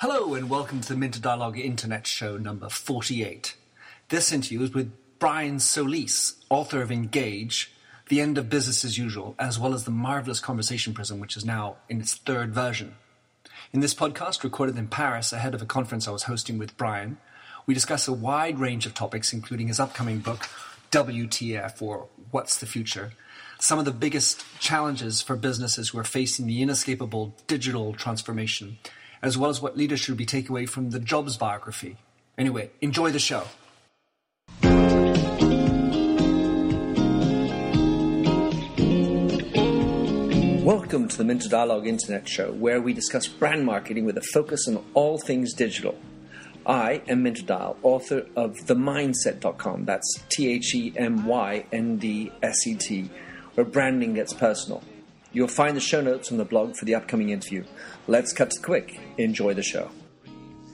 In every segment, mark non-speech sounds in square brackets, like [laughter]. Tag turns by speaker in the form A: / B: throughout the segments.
A: Hello and welcome to the Minter Dialogue Internet Show number 48. This interview is with Brian Solis, author of Engage, The End of Business as Usual, as well as the marvelous Conversation Prism, which is now in its third version. In this podcast, recorded in Paris ahead of a conference I was hosting with Brian, we discuss a wide range of topics, including his upcoming book, WTF, or What's the Future, some of the biggest challenges for businesses who are facing the inescapable digital transformation, as well as what leaders should be taking away from the Jobs biography. Anyway, enjoy the show. Welcome to the Minter Dialogue Internet Show, where we discuss brand marketing with a focus on all things digital. I am Minter Dial, author of TheMyndset.com. That's T H E M Y N D S E T, where branding gets personal. You'll find the show notes on the blog for the upcoming interview. Let's cut to quick. Enjoy the show.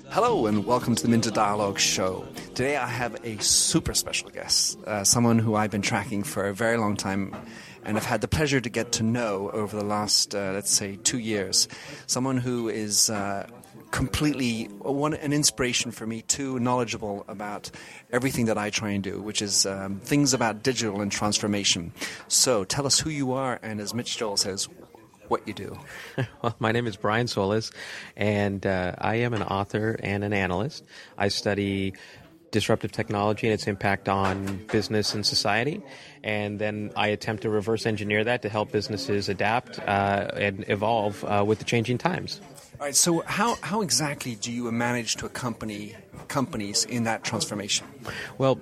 A: Hello and welcome to the Minter Dialogue Show. Today I have a super special guest, uh, someone who I've been tracking for a very long time and I've had the pleasure to get to know over the last, uh, let's say, two years. Someone who is uh, completely one, an inspiration for me, too knowledgeable about everything that I try and do, which is um, things about digital and transformation. So tell us who you are, and as Mitch Joel says, what you do. [laughs]
B: well, my name is Brian Solis, and uh, I am an author and an analyst. I study disruptive technology and its impact on business and society. And then I attempt to reverse engineer that to help businesses adapt uh, and evolve uh, with the changing times.
A: All right. So, how, how exactly do you manage to accompany companies in that transformation?
B: Well,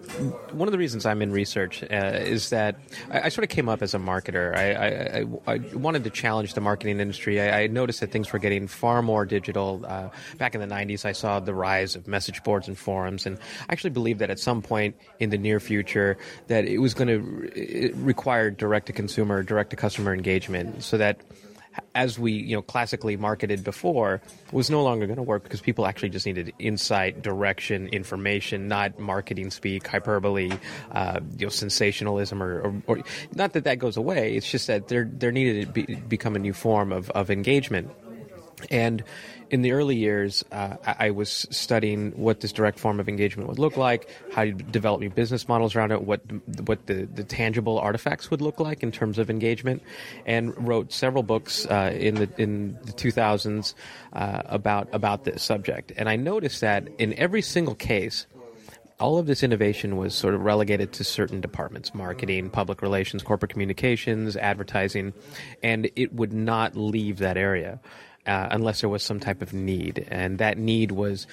B: one of the reasons I'm in research uh, is that I, I, sort of came up as a marketer. I, I, I wanted to challenge the marketing industry. I, noticed that things were getting far more digital. Uh, back in the 90s, I saw the rise of message boards and forums, and I actually believed that at some point in the near future that it was going to re- require direct to consumer, direct to customer engagement, so that as we you know classically marketed before was no longer going to work because people actually just needed insight, direction, information, not marketing speak, hyperbole, uh, you know, sensationalism, or, or, or, not that that goes away. It's just that there there needed to be, become a new form of, of engagement. And in the early years, uh, I, was studying what this direct form of engagement would look like, how you develop new business models around it, what what the, the tangible artifacts would look like in terms of engagement, and wrote several books uh, in the in the 2000s uh, about about this subject. And I noticed that in every single case, all of this innovation was sort of relegated to certain departments marketing, public relations, corporate communications, advertising, and it would not leave that area uh, unless there was some type of need. And that need was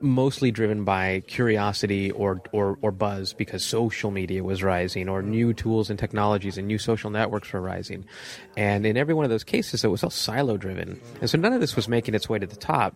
B: mostly driven by curiosity or, or, or buzz because social media was rising or new tools and technologies and new social networks were rising. And in every one of those cases, it was all silo driven. And so none of this was making its way to the top.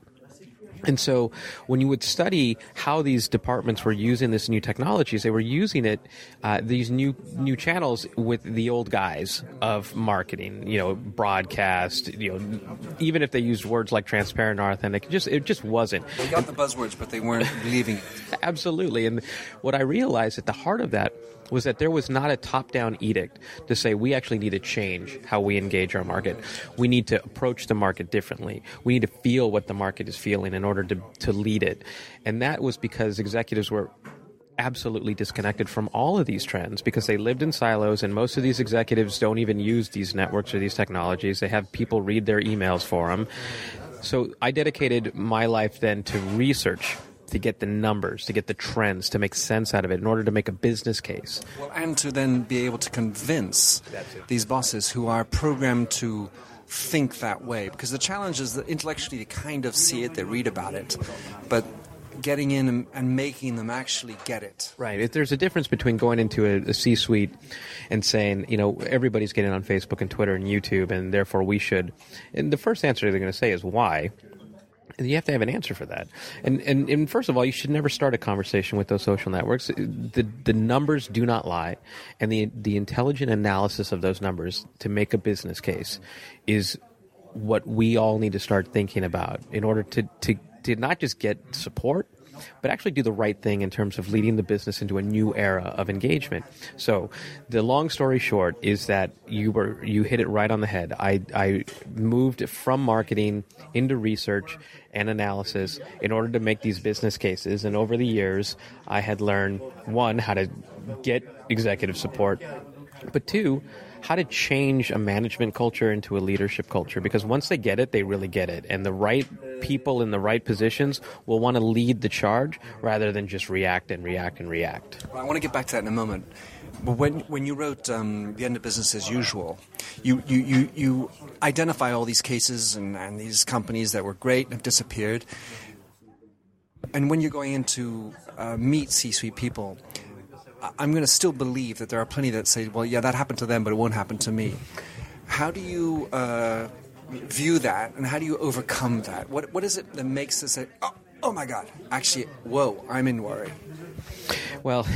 B: And so when you would study how these departments were using this new technologies, they were using it, uh, these new new channels with the old guys of marketing, you know, broadcast, you know, even if they used words like transparent or authentic, it just it just wasn't.
A: They got the buzzwords, but they weren't believing it.
B: Absolutely. And what I realized at the heart of that was that there was not a top down edict to say we actually need to change how we engage our market. We need to approach the market differently. We need to feel what the market is feeling in order to, to lead it. And that was because executives were absolutely disconnected from all of these trends because they lived in silos and most of these executives don't even use these networks or these technologies. They have people read their emails for them. So I dedicated my life then to research to get the numbers, to get the trends, to make sense out of it in order to make a business case.
A: Well, and to then be able to convince these bosses who are programmed to think that way. Because the challenge is that intellectually they kind of see it, they read about it, but getting in and, and making them actually get it.
B: Right. If there's a difference between going into a a C-suite and saying, you know, everybody's getting on Facebook and Twitter and YouTube, and therefore we should. And the first answer they're going to say is why you have to have an answer for that. And, and and first of all, you should never start a conversation with those social networks. The the numbers do not lie, and the the intelligent analysis of those numbers to make a business case is what we all need to start thinking about in order to to to not just get support but actually do the right thing in terms of leading the business into a new era of engagement. So, the long story short is that you were you hit it right on the head. I I moved from marketing into research and analysis in order to make these business cases, and over the years, I had learned one how to get executive support, but two how to change a management culture into a leadership culture because once they get it, they really get it. And the right people in the right positions will want to lead the charge rather than just react and react and react.
C: I want to get back to that in a moment. But when, when you wrote um, The End of Business as Usual, you, you, you, you identify all these cases and, and these companies that were great and have disappeared. And when you're going into uh, meet C suite people, I'm going to still believe that there are plenty that say, well, yeah, that happened to them, but it won't happen to me. How do you uh, view that, and how do you overcome that? What, what is it that makes us say, oh, oh my God, actually, whoa, I'm in worry?
B: Well,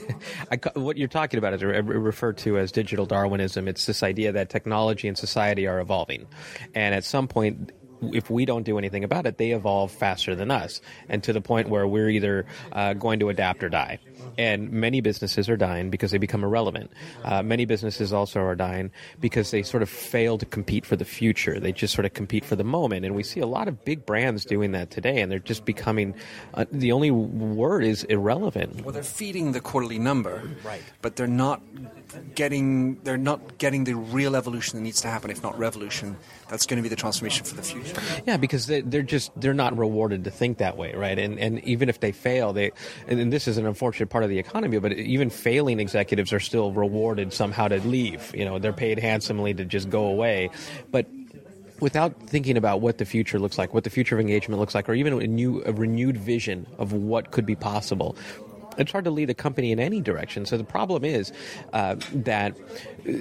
B: [laughs] I, what you're talking about is referred to as digital Darwinism. It's this idea that technology and society are evolving. And at some point, if we don't do anything about it, they evolve faster than us, and to the point where we're either uh, going to adapt or die. And many businesses are dying because they become irrelevant. Uh, many businesses also are dying because they sort of fail to compete for the future. They just sort of compete for the moment, and we see a lot of big brands doing that today, and they're just becoming. Uh, the only word is irrelevant.
C: Well, they're feeding the quarterly number,
B: right?
C: But they're not getting they're not getting the real evolution that needs to happen, if not revolution. That's going to be the transformation for the future.
B: Yeah, because they, are just they're not rewarded to think that way, right? And and even if they fail, they and this is an unfortunate part of the economy, but even failing executives are still rewarded somehow to leave. You know, they're paid handsomely to just go away, but without thinking about what the future looks like, what the future of engagement looks like, or even a new, a renewed vision of what could be possible, it's hard to lead a company in any direction. So the problem is uh, that uh,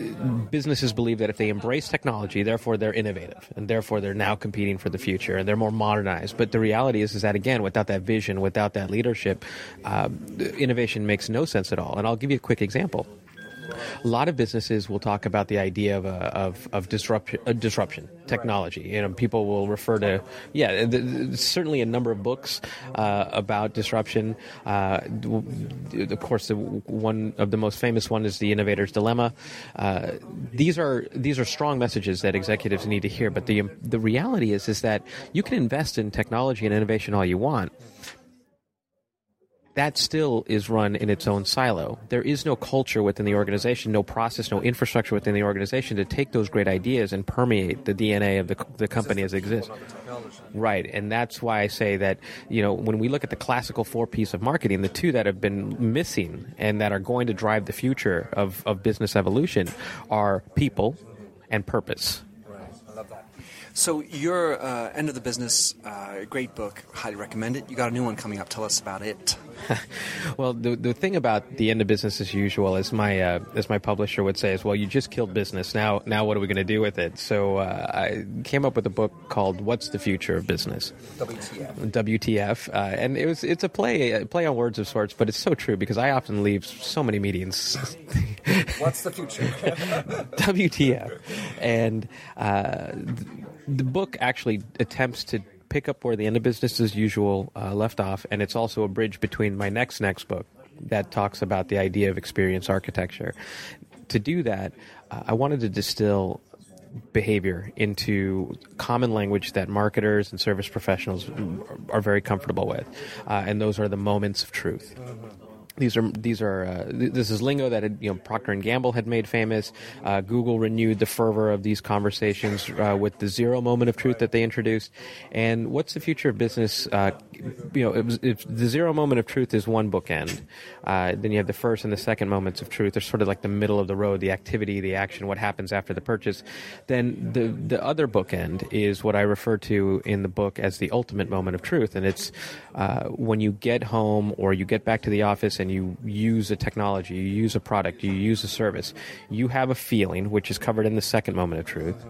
B: businesses believe that if they embrace technology, therefore they're innovative, and therefore they're now competing for the future, and they're more modernized. But the reality is, is that again, without that vision, without that leadership, uh, innovation makes no sense at all. And I'll give you a quick example. A lot of businesses will talk about the idea of a, of, of disruption, uh, disruption technology. You know, people will refer to yeah, the, the, certainly a number of books uh, about disruption. Uh, of course, the, one of the most famous one is the Innovator's Dilemma. Uh, these are these are strong messages that executives need to hear. But the the reality is is that you can invest in technology and innovation all you want, that still is run in its own silo. There is no culture within the organization, no process, no infrastructure within the organization to take those great ideas and permeate the DNA of the, the company as it exists. Right, and that's why I say that you know when we look at the classical four Ps of marketing, the two that have been missing and that are going to drive the future of, of business evolution are people and purpose.
C: So your uh, end of the business, uh, great book, highly recommend it. You got a new one coming up. Tell us about it. [laughs]
B: well, the the thing about the end of business as usual, as my uh, as my publisher would say, is well, you just killed business. Now now what are we going to do with it? So uh, I came up with a book called "What's the Future of Business."
C: WTF.
B: WTF, uh, and it was it's a play a play on words of sorts, but it's so true because I often leave so many meetings.
C: What's the future? [laughs]
B: WTF, and uh, the book actually attempts to pick up where the end of business as usual uh, left off, and it's also a bridge between my next next book that talks about the idea of experience architecture. To do that, uh, I wanted to distill behavior into common language that marketers and service professionals are very comfortable with, uh, and those are the moments of truth. These are these are uh, this is lingo that had, you know Procter and Gamble had made famous. Uh, Google renewed the fervor of these conversations uh, with the zero moment of truth that they introduced. And what's the future of business? Uh, you know, it, the zero moment of truth is one bookend. Uh, then you have the first and the second moments of truth. They're sort of like the middle of the road, the activity, the action, what happens after the purchase. Then the the other bookend is what I refer to in the book as the ultimate moment of truth, and it's uh, when you get home or you get back to the office and and you use a technology, you use a product, you use a service, you have a feeling, which is covered in the second moment of truth.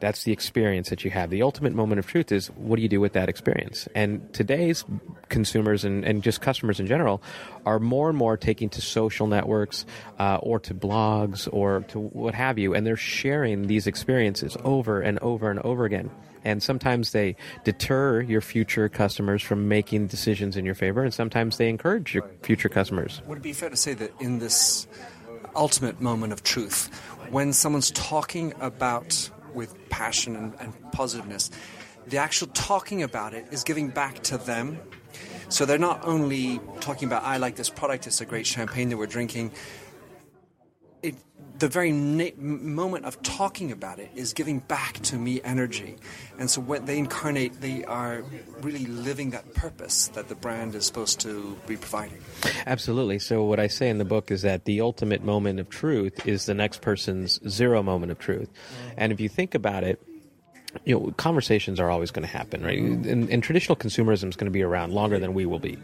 B: That's the experience that you have. The ultimate moment of truth is what do you do with that experience? And today's consumers and, and just customers in general are more and more taking to social networks uh, or to blogs or to what have you, and they're sharing these experiences over and over and over again And sometimes they deter your future customers from making decisions in your favor, and sometimes they encourage your future customers.
C: Would it be fair to say that in this ultimate moment of truth, when someone's talking about with passion and, and positiveness, the actual talking about it is giving back to them so they're not only talking about, I like this product, it's a great champagne that we're drinking. It, the very na- moment of talking about it is giving back to me energy. And so when they incarnate, they are really living that purpose that the brand is supposed to be providing.
B: Absolutely. So what I say in the book is that the ultimate moment of truth is the next person's zero moment of truth. And if you think about it, you know, conversations are always going to happen, right? And, and, traditional consumerism is going to be around longer than we will be.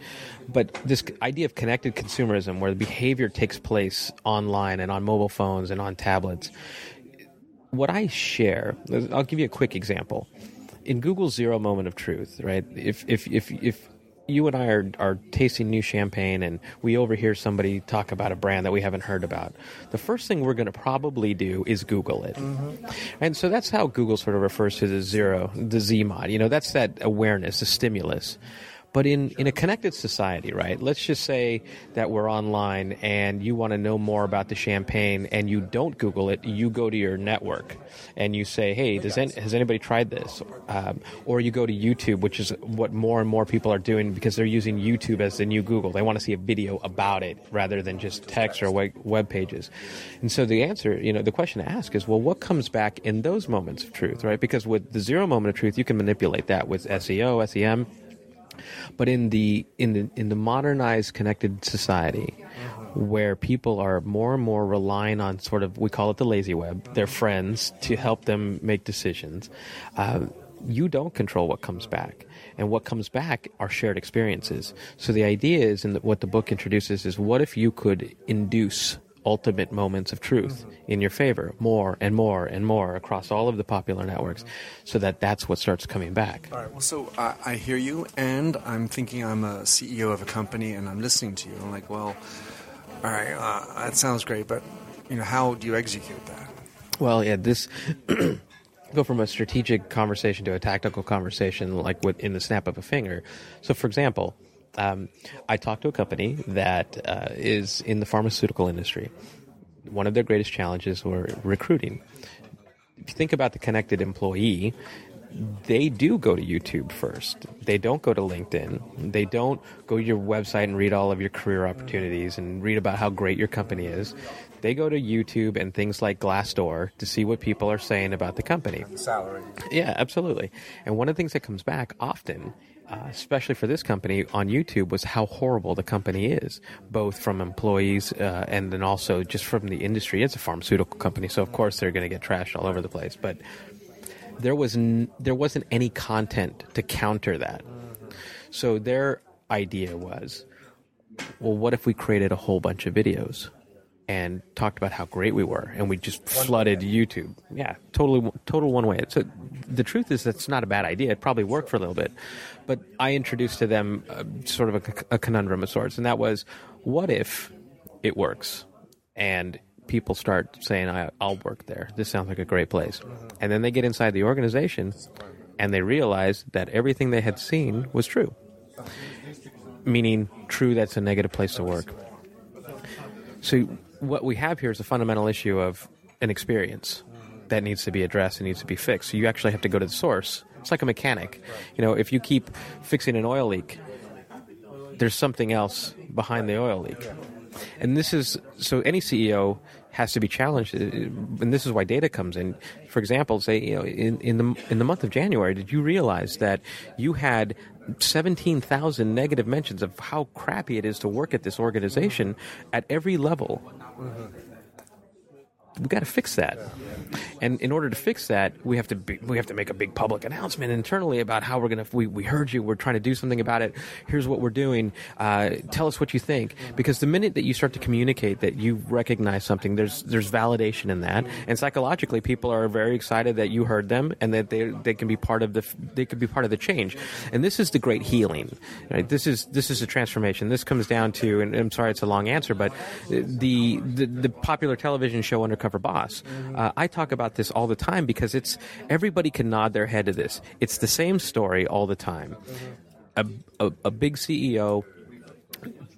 B: But this idea of connected consumerism, where the behavior takes place online and on mobile phones and on tablets, what I share, I'll give you a quick example. In Google's zero moment of truth, right? If if if if you and I are, are tasting new champagne and we overhear somebody talk about a brand that we haven't heard about, the first thing we're going to probably do is Google it. Mm-hmm. And so that's how Google sort of refers to the zero, the ZMOT. You know, that's that awareness, the stimulus. But in, in a connected society, right? Let's just say that we're online and you want to know more about the champagne and you don't Google it, you go to your network and you say, hey, does any, has anybody tried this? Um, or you go to YouTube, which is what more and more people are doing because they're using YouTube as the new Google. They want to see a video about it rather than just text or web pages. And so the answer, you know, the question to ask is, well, what comes back in those moments of truth, right? Because with the zero moment of truth, you can manipulate that with SEO, SEM but in the in the in the modernized connected society, where people are more and more relying on sort of we call it the lazy web, their friends to help them make decisions. Uh, you don't control what comes back and what comes back are shared experiences so the idea is and what the book introduces is what if you could induce ultimate moments of truth in your favor more and more and more across all of the popular networks so that that's what starts coming back.
C: All right. Well, so I, I hear you, and I'm thinking I'm a CEO of a company, and I'm listening to you. I'm like, well, all right, uh, that sounds great, but you know, how do you execute that?
B: Well, yeah, this. [clears throat] go from a strategic conversation to a tactical conversation like with, in the snap of a finger. So, for example, um, I talked to a company that uh, is in the pharmaceutical industry. One of their greatest challenges were recruiting. If you think about the connected employee, they do go to YouTube first. They don't go to LinkedIn. They don't go to your website and read all of your career opportunities and read about how great your company is. They go to YouTube and things like Glassdoor to see what people are saying about the company.
C: Salary.
B: Yeah, absolutely. And one of the things that comes back often uh, especially for this company on YouTube, was how horrible the company is, both from employees uh, and then also just from the industry. It's a pharmaceutical company, so of course they're going to get trashed all over the place. But there was n- there wasn't any content to counter that. So their idea was, well, what if we created a whole bunch of videos? And talked about how great we were, and we just one flooded way. YouTube. Yeah, totally, total one way. So the truth is, that's not a bad idea. It probably worked for a little bit, but I introduced to them uh, sort of a, a conundrum of sorts, and that was, what if it works, and people start saying, I, "I'll work there. This sounds like a great place," and then they get inside the organization, and they realize that everything they had seen was true, meaning true. That's a negative place to work. So what we have here is a fundamental issue of an experience that needs to be addressed and needs to be fixed. So you actually have to go to the source. It's like a mechanic. You know, if you keep fixing an oil leak, there's something else behind the oil leak. And this is so any CEO has to be challenged, and this is why data comes in. For example, say you know in, in the in the month of January, did you realize that you had 17,000 negative mentions of how crappy it is to work at this organization at every level. Mm-hmm. We've got to fix that. And in order to fix that, we have to be, we have to make a big public announcement internally about how we're going to. We, we heard you. We're trying to do something about it. Here's what we're doing. Uh, tell us what you think. Because the minute that you start to communicate that you recognize something, there's there's validation in that, and psychologically, people are very excited that you heard them and that they they can be part of the they could be part of the change. And this is the great healing. Right? This is this is a transformation. This comes down to, and I'm sorry, it's a long answer, but the the, the popular television show under undercover boss. Uh, I talk about this all the time because it's everybody can nod their head to this. It's the same story all the time. A, a, a big CEO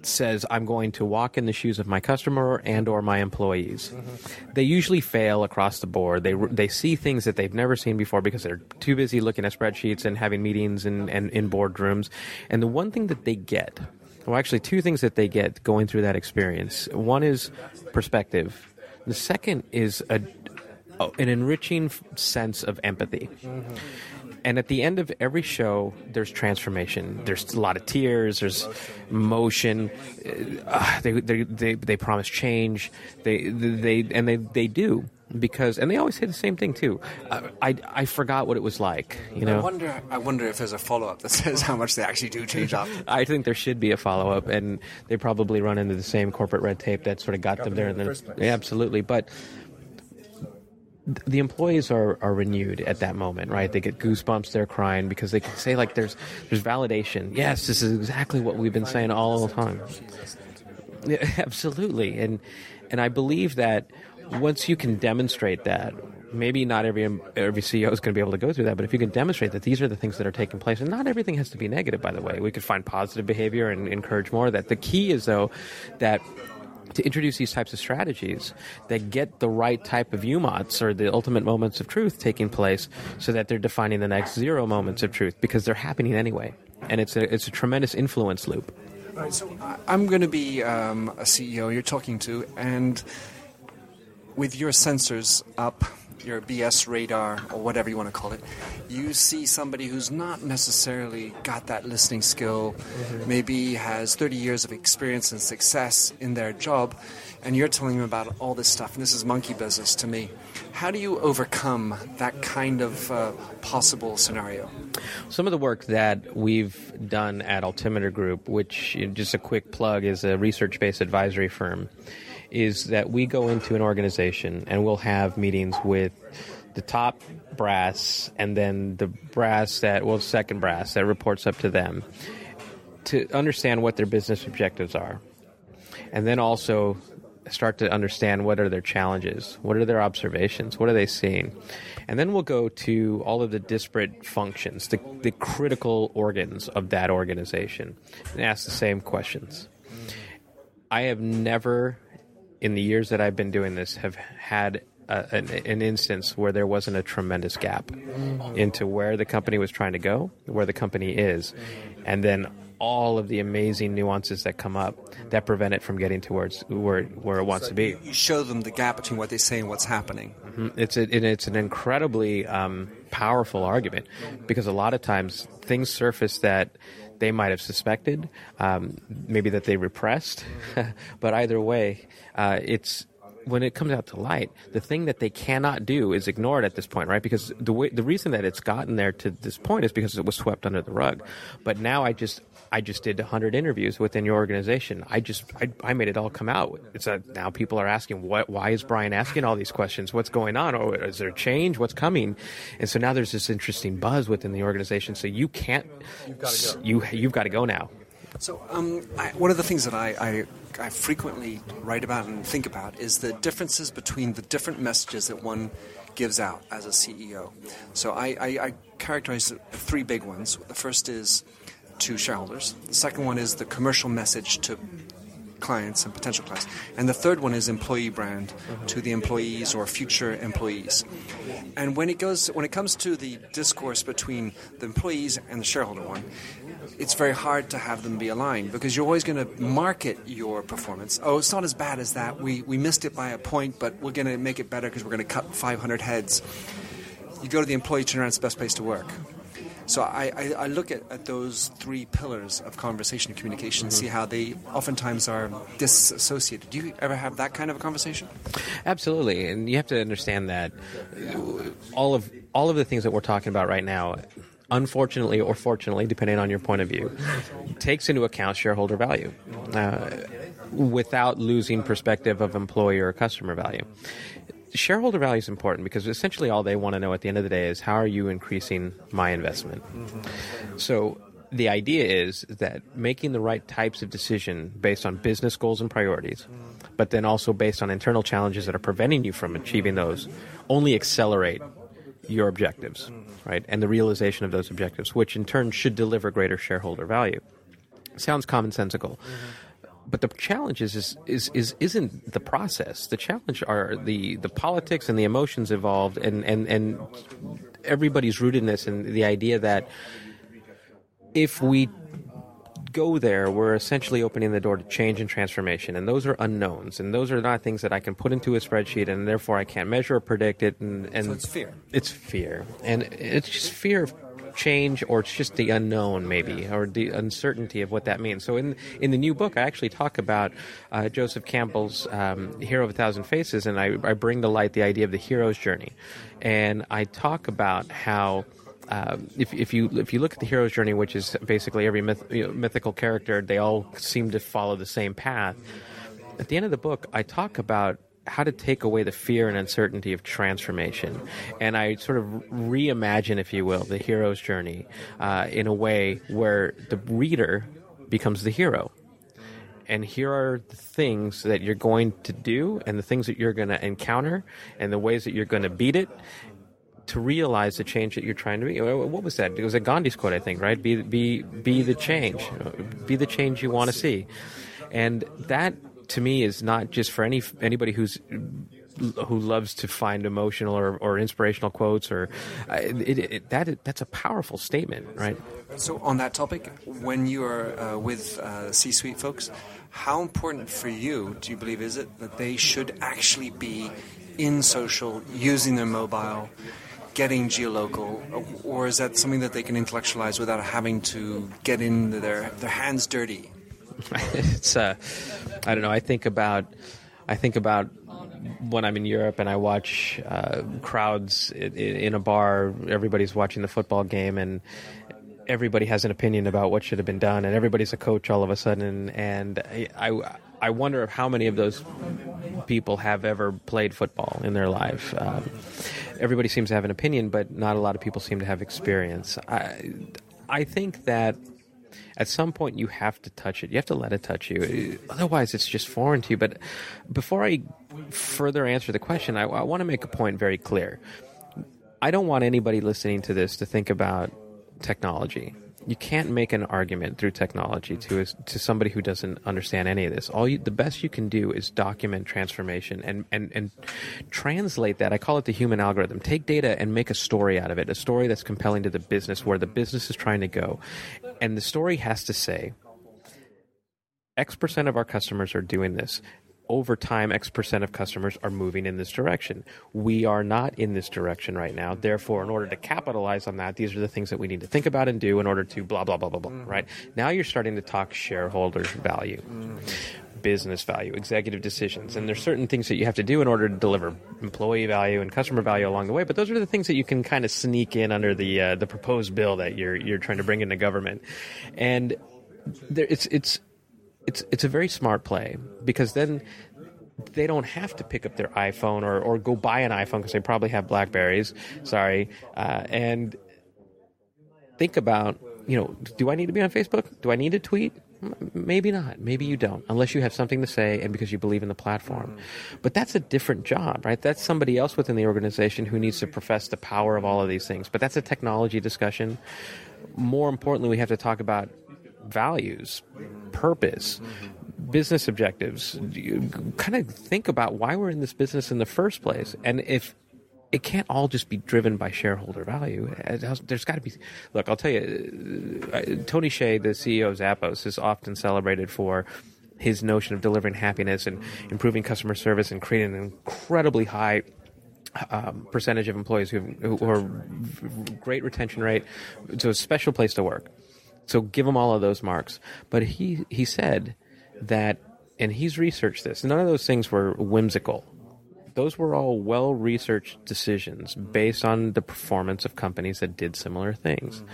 B: says I'm going to walk in the shoes of my customer and or my employees. Mm-hmm. They usually fail across the board. They they see things that they've never seen before because they're too busy looking at spreadsheets and having meetings and, and in boardrooms. And the one thing that they get, well, actually, two things that they get going through that experience. One is perspective. The second is a, an enriching sense of empathy. Mm-hmm and at the end of every show, there's transformation. There's a lot of tears. There's motion. Uh, they, they, they, they promise change. They, they, and they, they do because, and they always say the same thing too. Uh, I, I forgot what it was like. You know.
C: I wonder. I wonder if there's a follow up that [laughs] says how much they actually do change [laughs] up.
B: I think there should be a follow up, and they probably run into the same corporate red tape that sort of got, got them there in the, first place. Yeah, absolutely, but the employees are, are renewed at that moment, right? They get goosebumps, they're crying because they can say like there's there's validation. Yes, this is exactly what we've been saying all the time. Yeah, [laughs] absolutely. And and I believe that once you can demonstrate that, maybe not every every CEO is going to be able to go through that, but if you can demonstrate that these are the things that are taking place, and not everything has to be negative, by the way, we could find positive behavior and encourage more. That the key is though that to introduce these types of strategies that get the right type of UMOTs or the ultimate moments of truth taking place so that they're defining the next zero moments of truth because they're happening anyway. And it's a, it's a tremendous influence loop.
C: Right, so I'm going to be um, a CEO you're talking to, and with your sensors up, your BS radar, or whatever you want to call it, you see somebody who's not necessarily got that listening skill, mm-hmm. maybe has 30 years of experience and success in their job, and you're telling them about all this stuff, and this is monkey business to me. How do you overcome that kind of uh, possible scenario?
B: Some of the work that we've done at Altimeter Group, which just a quick plug, is a research based advisory firm is that we go into an organization and we'll have meetings with the top brass and then the brass that, well, second brass that reports up to them to understand what their business objectives are. And then also start to understand what are their challenges, what are their observations, what are they seeing. And then we'll go to all of the disparate functions, the, the critical organs of that organization, and ask the same questions. I have never in the years that I've been doing this, have had an, an, instance where there wasn't a tremendous gap into where the company was trying to go, where the company is, and then all of the amazing nuances that come up that prevent it from getting towards where where it wants so to be.
C: You show them the gap between what they say and what's happening.
B: Mm-hmm. It's a, it's an incredibly um, powerful argument because a lot of times things surface that they might have suspected, um, maybe that they repressed, [laughs] but either way, uh, it's when it comes out to light, the thing that they cannot do is ignore it at this point, right? Because the way, the reason that it's gotten there to this point is because it was swept under the rug. But now I just I just did 100 interviews within your organization. I just I, I made it all come out. It's a, now people are asking what why is Brian asking all these questions? What's going on? Or is there a change? What's coming? And so now there's this interesting buzz within the organization. So you can't you've got to go. You you've got to go now.
C: So, um, I, one of the things that I, I, I, frequently write about and think about is the differences between the different messages that one gives out as a CEO. So, I, I, I characterize three big ones. The first is to shareholders, the second one is the commercial message to clients and potential clients. And the third one is employee brand uh-huh. to the employees or future employees. And when it goes when it comes to the discourse between the employees and the shareholder one, it's very hard to have them be aligned because you're always going to market your performance. Oh, it's not as bad as that. We, we missed it by a point, but we're going to make it better because we're going to cut 500 heads. You go to the employee, turn around, it's the best place to work. So I, I, I look at, at those three pillars of conversation and communication, mm-hmm. see how they oftentimes are disassociated. Do you ever have that kind of a conversation?
B: Absolutely, and you have to understand that all of all of the things that we're talking about right now unfortunately or fortunately, depending on your point of view, takes into account shareholder value uh, without losing perspective of employee or customer value. Shareholder value is important because essentially all they want to know at the end of the day is how are you increasing my investment. Mm-hmm. So the idea is that making the right types of decision based on business goals and priorities, but then also based on internal challenges that are preventing you from achieving those, only accelerate your objectives, right? And the realization of those objectives, which in turn should deliver greater shareholder value. Sounds commonsensical. But the challenge is, is is is isn't the process. The challenge are the, the politics and the emotions involved and, and, and everybody's rootedness and the idea that if we go there, we're essentially opening the door to change and transformation, and those are unknowns, and those are not things that I can put into a spreadsheet, and therefore I can't measure or predict it. And, and
C: So it's fear.
B: It's fear, and it's just fear of change, or it's just the unknown, maybe, or the uncertainty of what that means. So in in the new book, I actually talk about uh, Joseph Campbell's um, Hero of a Thousand Faces, and I, I bring to light the idea of the hero's journey, and I talk about how um, if, if you if you look at the hero's journey, which is basically every myth, you know, mythical character, they all seem to follow the same path. At the end of the book, I talk about how to take away the fear and uncertainty of transformation, and I sort of reimagine, if you will, the hero's journey uh, in a way where the reader becomes the hero and here are the things that you're going to do and the things that you're going to encounter and the ways that you're going to beat it to realize the change that you're trying to be. What was that? It was a Gandhi's quote, I think, right? Be be be the change, be the change you want to see, and that to me is not just for any anybody who's who loves to find emotional or, or inspirational quotes or uh, it, it, that that's a powerful statement, right?
C: So, on that topic, when you are uh, with uh, C suite folks, how important for you do you believe is it that they should actually be in social, using their mobile, getting geolocal, or is that something that they can intellectualize without having to get in their, their hands dirty? [laughs]
B: it's, uh, I don't know, I think about, I think about when I'm in Europe and I watch uh, crowds in, a bar, everybody's watching the football game and everybody has an opinion about what should have been done, and everybody's a coach all of a sudden. And I, I, I wonder how many of those people have ever played football in their life. Um, everybody seems to have an opinion, but not a lot of people seem to have experience. I, I think that at some point you have to touch it. You have to let it touch you. Otherwise, it's just foreign to you. But before I further answer the question, I, I want to make a point very clear. I don't want anybody listening to this to think about technology. You can't make an argument through technology to to somebody who doesn't understand any of this. All you, the best you can do is document transformation and, and, and translate that. I call it the human algorithm. Take data and make a story out of it, a story that's compelling to the business, where the business is trying to go, and the story has to say, X percent of our customers are doing this over time, X percent of customers are moving in this direction. We are not in this direction right now. Therefore, in order to capitalize on that, these are the things that we need to think about and do in order to blah, blah, blah, blah, blah, mm. right? Now you're starting to talk shareholders value. Mm. Business value, executive decisions, and there's certain things that you have to do in order to deliver employee value and customer value along the way. But those are the things that you can kind of sneak in under the uh, the proposed bill that you're you're trying to bring into government, and there, it's it's it's it's a very smart play because then they don't have to pick up their iPhone or, or go buy an iPhone because they probably have Blackberries. Sorry, uh, and think about you know, do I need to be on Facebook? Do I need to tweet? Maybe not. Maybe you don't, unless you have something to say and because you believe in the platform. But that's a different job, right? That's somebody else within the organization who needs to profess the power of all of these things. But that's a technology discussion. More importantly, we have to talk about values, purpose, business objectives. Kind of think about why we're in this business in the first place. And if it can't all just be driven by shareholder value. There's got to be. Look, I'll tell you, uh, Tony Hsieh, the CEO of Zappos, is often celebrated for his notion of delivering happiness and improving customer service and creating an incredibly high um, percentage of employees who, have who are great retention rate. It's a special place to work. So give him all of those marks. But he he said that, and he's researched this. None of those things were whimsical. Those were all well researched decisions based on the performance of companies that did similar things.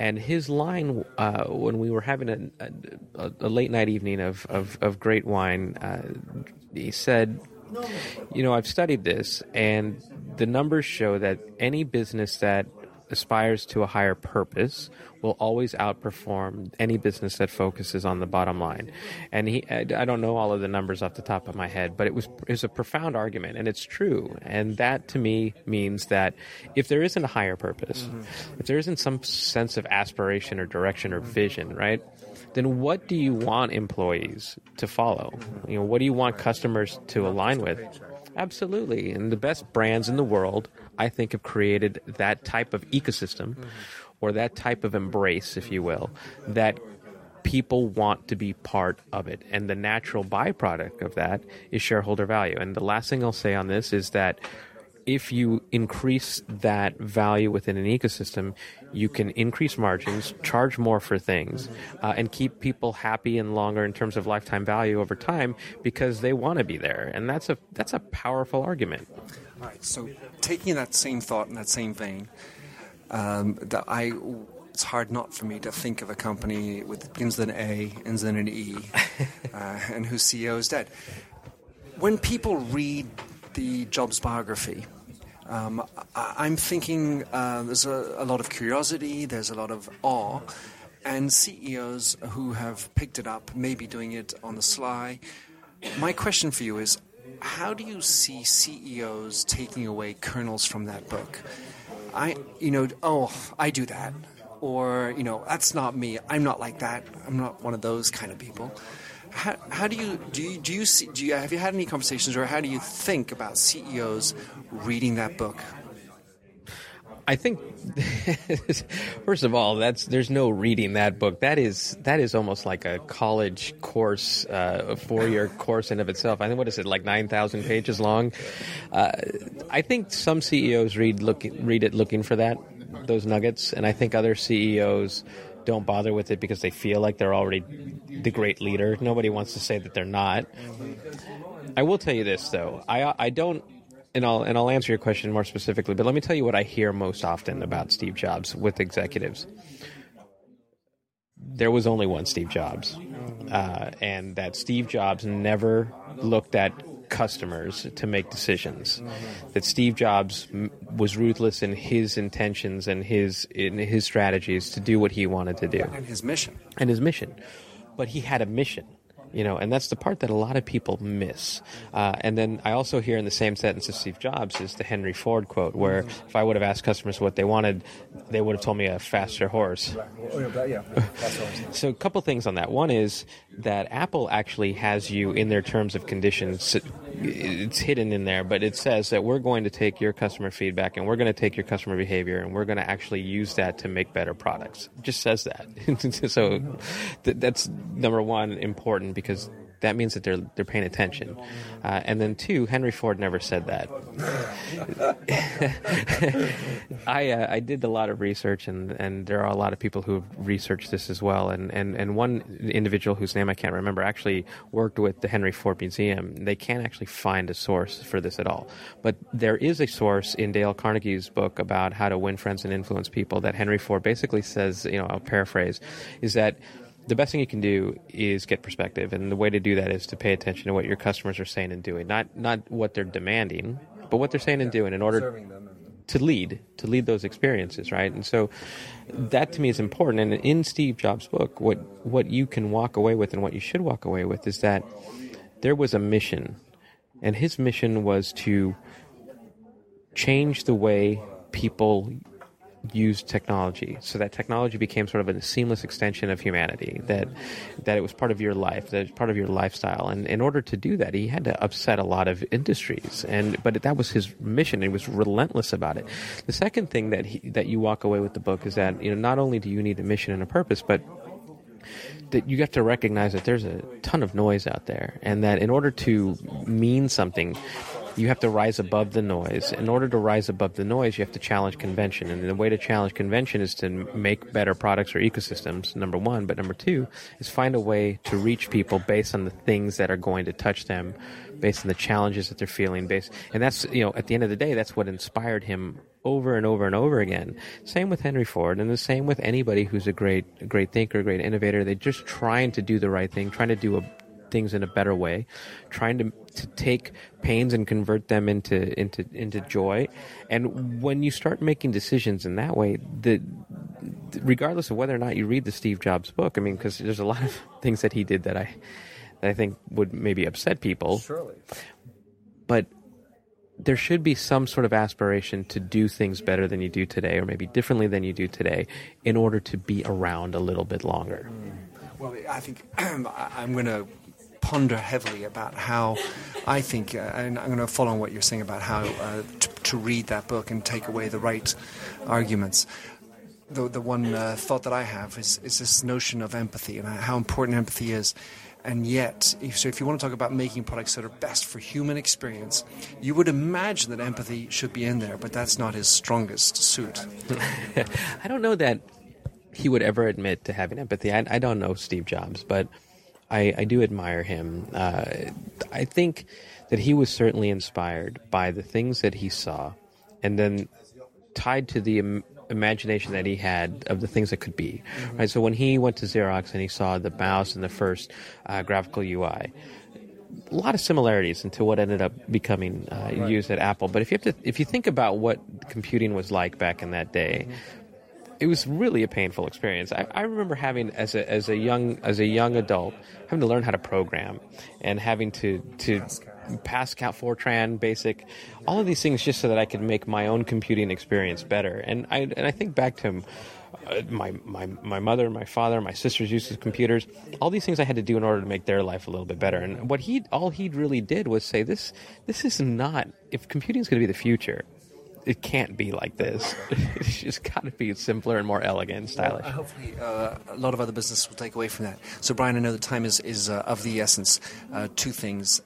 B: And his line, uh, when we were having a, a, a, late night evening of, of, of great wine, uh, he said, You know, I've studied this, and the numbers show that any business that aspires to a higher purpose will always outperform any business that focuses on the bottom line. And he, I don't know all of the numbers off the top of my head, but it was, it was a profound argument, and it's true. And that to me means that if there isn't a higher purpose, mm-hmm. if there isn't some sense of aspiration or direction or vision, right? Then what do you want employees to follow? You know, what do you want customers to align with? Absolutely. And the best brands in the world, I think, have created that type of ecosystem mm-hmm. or that type of embrace, if you will, that people want to be part of it. And the natural byproduct of that is shareholder value. And the last thing I'll say on this is that if you increase that value within an ecosystem, you can increase margins, charge more for things, uh, and keep people happy and longer in terms of lifetime value over time because they want to be there. And that's a that's a powerful argument.
C: All right. So taking that same thought in that same vein, um, that I it's hard not for me to think of a company with begins with an A, ends in an E, [laughs] uh, and whose CEO is dead. When people read the Jobs biography, um, I, am thinking uh, there's a, a, lot of curiosity, there's a lot of awe, and CEOs who have picked it up may be doing it on the sly. My question for you is how do you see CEOs taking away kernels from that book? I, you know, oh, I do that. Or, you know, that's not me. I'm not like that. I'm not one of those kind of people. How, how do you do you do you see do you have you had any conversations or how do you think about CEOs reading that book?
B: I think [laughs] first of all, that's there's no reading that book. That is that is almost like a college course, uh, a four year course in of itself. I think what is it like nine thousand pages long? Uh, I think some CEOs read look read it looking for that those nuggets, and I think other CEOs don't bother with it because they feel like they're already the great leader. Nobody wants to say that they're not. I will tell you this though. I I don't and I'll and I'll answer your question more specifically, but let me tell you what I hear most often about Steve Jobs with executives. There was only one Steve Jobs, uh, and that Steve Jobs never looked at customers to make decisions. That Steve Jobs m- was ruthless in his intentions and his in his strategies to do what he wanted to do,
C: and his mission,
B: and his mission. But he had a mission you know, and that's the part that a lot of people miss. Uh, and then I also hear in the same sentence of Steve Jobs is the Henry Ford quote, where if I would have asked customers what they wanted, they would have told me a faster horse. so a couple things on that. One is that Apple actually has you in their terms of conditions. It's hidden in there, but it says that we're going to take your customer feedback and we're going to take your customer behavior and we're going to actually use that to make better products. It just says that. [laughs] so th- that's number one important because that means that they're they're paying attention. Uh, and then two, Henry Ford never said that. [laughs] I uh, I did a lot of research, and, and there are a lot of people who have researched this as well. And, and, and one individual whose name I can't remember actually worked with the Henry Ford Museum. They can't actually find a source for this at all, but there is a source in Dale Carnegie's book about how to win friends and influence people that Henry Ford basically says. You know, I'll paraphrase, is that the best thing you can do is get perspective, and the way to do that is to pay attention to what your customers are saying and doing, not not what they're demanding, but what they're saying and doing in order to lead to lead those experiences, right? And so that to me is important. And in Steve Jobs' book, what what you can walk away with and what you should walk away with is that there was a mission, and his mission was to change the way people used technology. So that technology became sort of a seamless extension of humanity that that it was part of your life that it's part of your lifestyle. And in order to do that he had to upset a lot of industries. And but that was his mission. He was relentless about it. The second thing that he, that you walk away with the book is that you know not only do you need a mission and a purpose but that you have to recognize that there's a ton of noise out there. And that in order to mean something you have to rise above the noise. In order to rise above the noise, you have to challenge convention. And the way to challenge convention is to make better products or ecosystems, number one. But number two is find a way to reach people based on the things that are going to touch them, based on the challenges that they're feeling. Based, and that's, you know, at the end of the day, that's what inspired him over and over and over again. Same with Henry Ford, and the same with anybody who's a great, a great thinker, a great innovator. They're just trying to do the right thing, trying to do a, things in a better way, trying to to take pains and convert them into into into joy. And when you start making decisions in that way, the regardless of whether or not you read the Steve Jobs book, I mean, because there's a lot of [laughs] things that he did that I that I think would maybe upset people.
A: Surely.
B: But there should be some sort of aspiration to do things better than you do today, or maybe differently than you do today, in order to be around a little bit longer. Mm.
C: Well, I think [clears throat] I'm going to ponder heavily about how I think, uh, and I'm going to follow on what you're saying about how uh, to, to, read that book and take away the right arguments. The, the one uh, thought that I have is, is this notion of empathy and how important empathy is. And yet, if, so if you want to talk about making products that are best for human experience, you would imagine that empathy should be in there, but that's not his strongest suit. [laughs]
B: I don't know that he would ever admit to having empathy. I, I don't know Steve Jobs, but I, I do admire him. Uh, I think that he was certainly inspired by the things that he saw, and then tied to the Im- imagination that he had of the things that could be. Mm-hmm. Right. So when he went to Xerox and he saw the mouse and the first uh, graphical UI, a lot of similarities into what ended up becoming uh, right. used at Apple. But if you have to, if you think about what computing was like back in that day, mm-hmm it was really a painful experience. I, I, remember having as a as a young as a young adult having to learn how to program and having to to Pascal, Fortran, Basic, all of these things just so that I could make my own computing experience better. And I and I think back to uh, my my my mother, my father, my sisters used computers. All these things I had to do in order to make their life a little bit better. And what he all he really did was say this this is not if computing is going to be the future it can't be like this. [laughs] it's just got to be simpler and more elegant and stylish.
C: Well, hopefully, uh, a lot of other businesses will take away from that. So, Brian, I know the time is, is uh, of the essence. Uh, two things.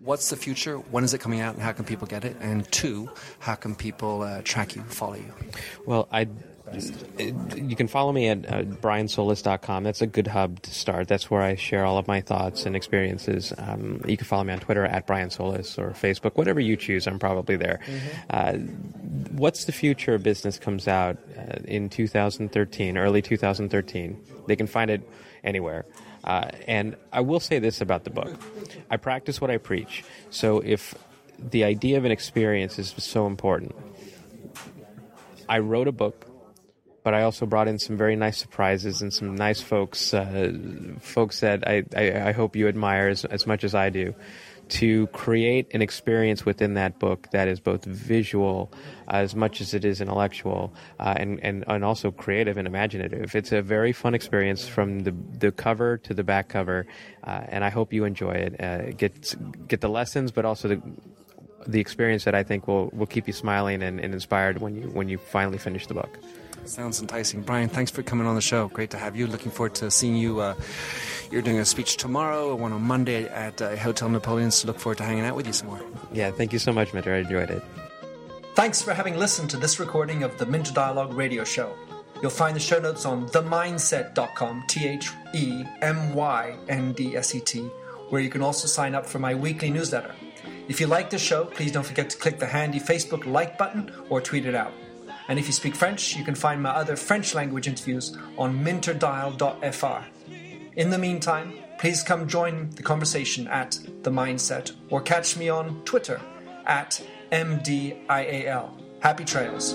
C: What's the future? When is it coming out, and how can people get it? And two, how can people uh, track you, follow you?
B: Well, I you can follow me at uh, briansolis.com. That's a good hub to start. That's where I share all of my thoughts and experiences. Um, you can follow me on Twitter at Brian Solis or Facebook, whatever you choose. I'm probably there. Mm-hmm. Uh, What's the Future of Business comes out uh, in 2013, early 2013. They can find it anywhere. Uh, and I will say this about the book I practice what I preach. So if the idea of an experience is so important, I wrote a book but I also brought in some very nice surprises and some nice folks, uh, folks that I, I, I, hope you admire as, as much as I do, to create an experience within that book that is both visual as much as it is intellectual uh, and, and, and also creative and imaginative. It's a very fun experience from the, the cover to the back cover, uh, and I hope you enjoy it. Uh, get, get the lessons, but also the, the experience that I think will, will keep you smiling and, and inspired when you, when you finally finish the book.
C: Sounds enticing. Brian, thanks for coming on the show. Great to have you. Looking forward to seeing you. Uh, you're doing a speech tomorrow, one on Monday at uh, Hotel Napoleon, so look forward to hanging out with you some more.
B: Yeah, thank you so much, Minter. I enjoyed it.
A: Thanks for having listened to this recording of the Minter Dialogue radio show. You'll find the show notes on themyndset.com, T H E M Y N D S E T, where you can also sign up for my weekly newsletter. If you like the show, please don't forget to click the handy Facebook like button or tweet it out. And if you speak French, you can find my other French language interviews on minterdial.fr. In the meantime, please come join the conversation at The Myndset or catch me on Twitter at MDIAL. Happy trails.